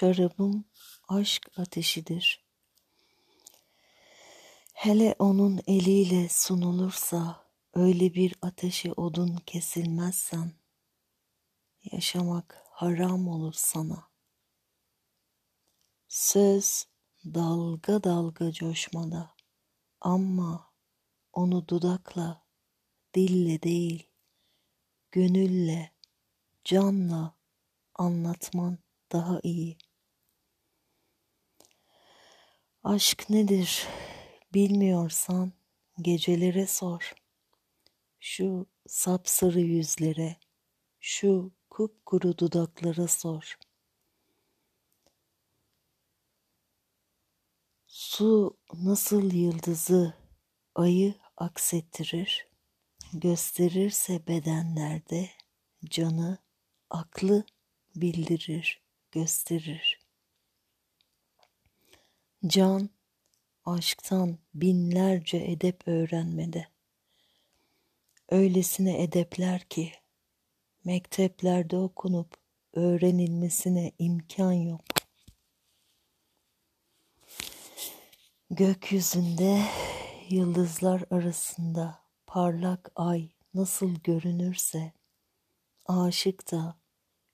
şarabım aşk ateşidir. Hele onun eliyle sunulursa öyle bir ateşe odun kesilmezsen yaşamak haram olur sana. Söz dalga dalga coşmada ama onu dudakla, dille değil, gönülle, canla anlatman daha iyi. Aşk nedir bilmiyorsan gecelere sor. Şu sapsarı yüzlere, şu kupkuru dudaklara sor. Su nasıl yıldızı, ayı aksettirir, gösterirse bedenlerde canı, aklı bildirir, gösterir. Can, aşktan binlerce edep öğrenmede. Öylesine edepler ki, mekteplerde okunup öğrenilmesine imkan yok. Gökyüzünde yıldızlar arasında parlak ay nasıl görünürse aşık da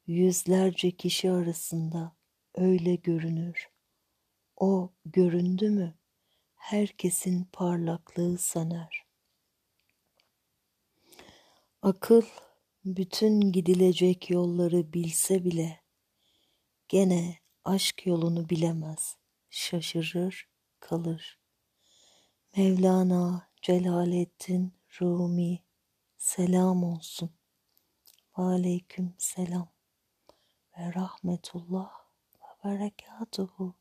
yüzlerce kişi arasında öyle görünür. O göründü mü herkesin parlaklığı söner. Akıl bütün gidilecek yolları bilse bile gene aşk yolunu bilemez, şaşırır, kalır. Mevlana Celaleddin Rumi selam olsun. Aleyküm selam ve rahmetullah ve berekatuhu.